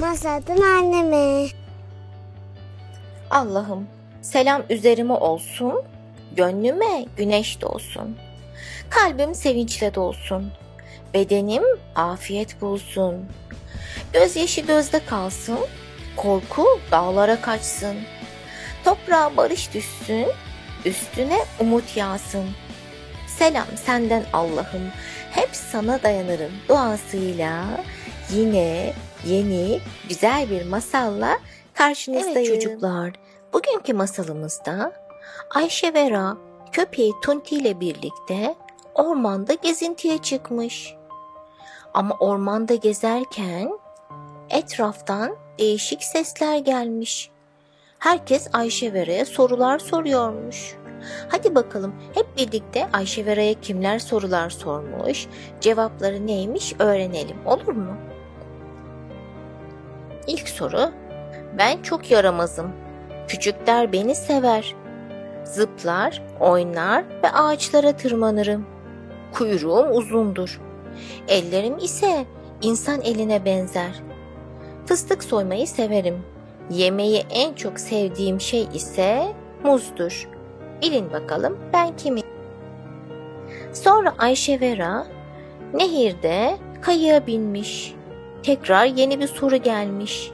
Masaldan anneme. Allah'ım selam üzerime olsun, gönlüme güneş doğsun. Kalbim sevinçle dolsun, bedenim afiyet bulsun. Gözyaşı gözde kalsın, korku dağlara kaçsın. Toprağa barış düşsün, üstüne umut yağsın. Selam senden Allah'ım, hep sana dayanırım duasıyla yine yeni güzel bir masalla karşınızdayım. Evet çocuklar, bugünkü masalımızda Ayşe Vera köpeği Tunti ile birlikte ormanda gezintiye çıkmış. Ama ormanda gezerken etraftan değişik sesler gelmiş. Herkes Ayşe Vera'ya sorular soruyormuş. Hadi bakalım hep birlikte Ayşe Vera'ya kimler sorular sormuş, cevapları neymiş öğrenelim olur mu? İlk soru, ben çok yaramazım. Küçükler beni sever. Zıplar, oynar ve ağaçlara tırmanırım. Kuyruğum uzundur. Ellerim ise insan eline benzer. Fıstık soymayı severim. Yemeği en çok sevdiğim şey ise muzdur. Bilin bakalım ben kimim? Sonra Ayşe Vera nehirde kayığa binmiş. Tekrar yeni bir soru gelmiş.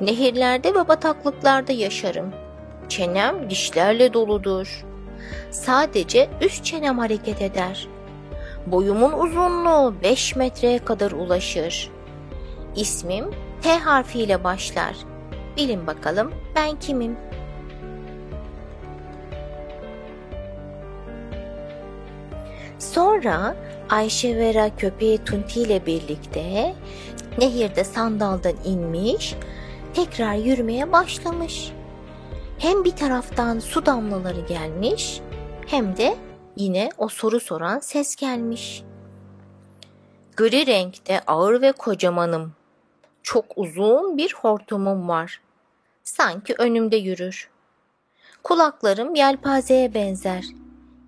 Nehirlerde ve bataklıklarda yaşarım. Çenem dişlerle doludur. Sadece üst çenem hareket eder. Boyumun uzunluğu 5 metreye kadar ulaşır. İsmim T harfiyle başlar. Bilin bakalım ben kimim? Sonra Ayşe Vera köpeği Tunti ile birlikte nehirde sandaldan inmiş, tekrar yürümeye başlamış. Hem bir taraftan su damlaları gelmiş, hem de yine o soru soran ses gelmiş. Gri renkte ağır ve kocamanım. Çok uzun bir hortumum var. Sanki önümde yürür. Kulaklarım yelpazeye benzer.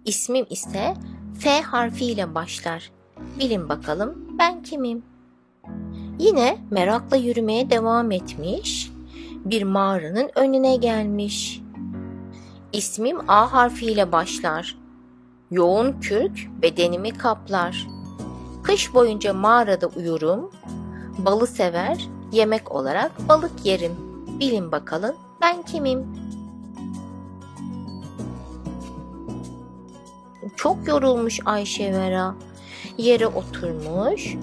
İsmim ise F harfiyle başlar. Bilin bakalım ben kimim? Yine merakla yürümeye devam etmiş, bir mağaranın önüne gelmiş. İsmim A harfiyle başlar. Yoğun kürk bedenimi kaplar. Kış boyunca mağarada uyurum. Balı sever, yemek olarak balık yerim. Bilin bakalım ben kimim? Çok yorulmuş Ayşe Vera. Yere oturmuş,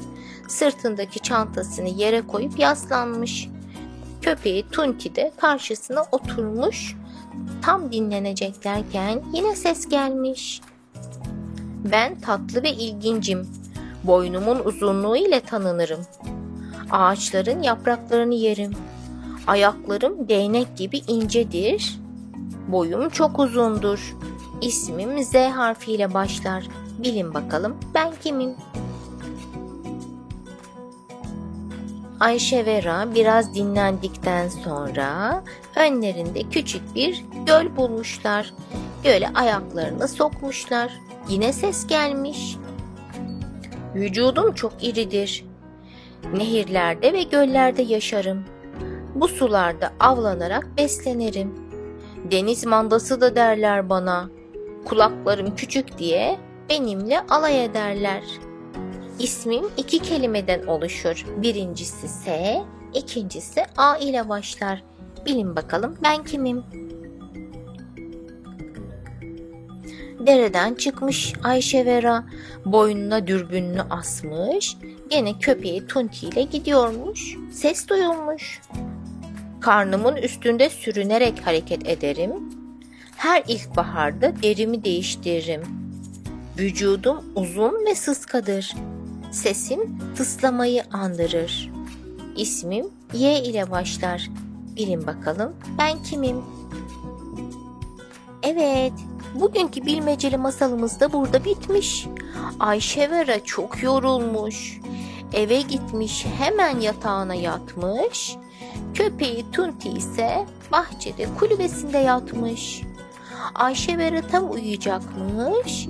sırtındaki çantasını yere koyup yaslanmış. Köpeği Tunti de karşısına oturmuş. Tam dinleneceklerken yine ses gelmiş. Ben tatlı ve ilgincim. Boynumun uzunluğu ile tanınırım. Ağaçların yapraklarını yerim. Ayaklarım değnek gibi incedir. Boyum çok uzundur. İsmim Z harfiyle başlar. Bilin bakalım ben kimim? Ayşe Vera biraz dinlendikten sonra önlerinde küçük bir göl bulmuşlar. Göle ayaklarını sokmuşlar. Yine ses gelmiş. Vücudum çok iridir. Nehirlerde ve göllerde yaşarım. Bu sularda avlanarak beslenirim. Deniz mandası da derler bana. Kulaklarım küçük diye benimle alay ederler. İsmim iki kelimeden oluşur. Birincisi S, ikincisi A ile başlar. Bilin bakalım ben kimim? Dereden çıkmış Ayşe Vera, boynuna dürbününü asmış, gene köpeği Tunti ile gidiyormuş. Ses duyulmuş. Karnımın üstünde sürünerek hareket ederim. Her ilkbaharda derimi değiştiririm. Vücudum uzun ve sıskadır. Sesim tıslamayı andırır. İsmim Y ile başlar. Bilin bakalım ben kimim? Evet, bugünkü bilmeceli masalımız da burada bitmiş. Ayşe Vera çok yorulmuş. Eve gitmiş hemen yatağına yatmış. Köpeği Tunti ise bahçede kulübesinde yatmış. Ayşe Vera tam uyuyacakmış.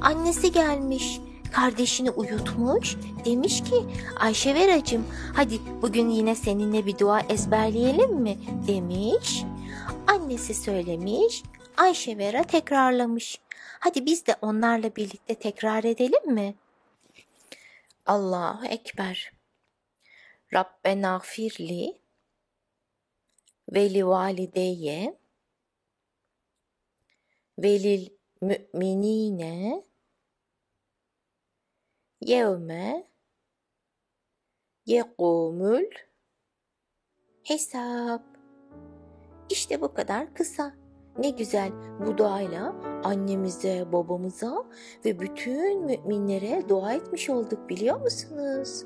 Annesi gelmiş. kardeşini uyutmuş. Demiş ki Ayşe Veracığım hadi bugün yine seninle bir dua ezberleyelim mi demiş. Annesi söylemiş. Ayşe Vera tekrarlamış. Hadi biz de onlarla birlikte tekrar edelim mi? Allahu Ekber. Rabbena firli ve li valideyye velil müminine yevme yekumul hesap. İşte bu kadar kısa. Ne güzel bu duayla annemize, babamıza ve bütün müminlere dua etmiş olduk biliyor musunuz?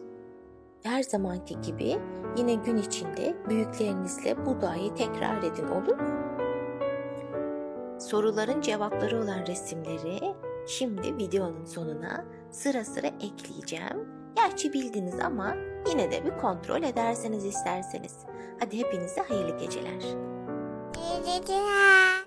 Her zamanki gibi yine gün içinde büyüklerinizle bu duayı tekrar edin olur mu? Soruların cevapları olan resimleri şimdi videonun sonuna sıra sıra ekleyeceğim. Gerçi bildiniz ama yine de bir kontrol ederseniz isterseniz. Hadi hepinize hayırlı geceler. İyi geceler.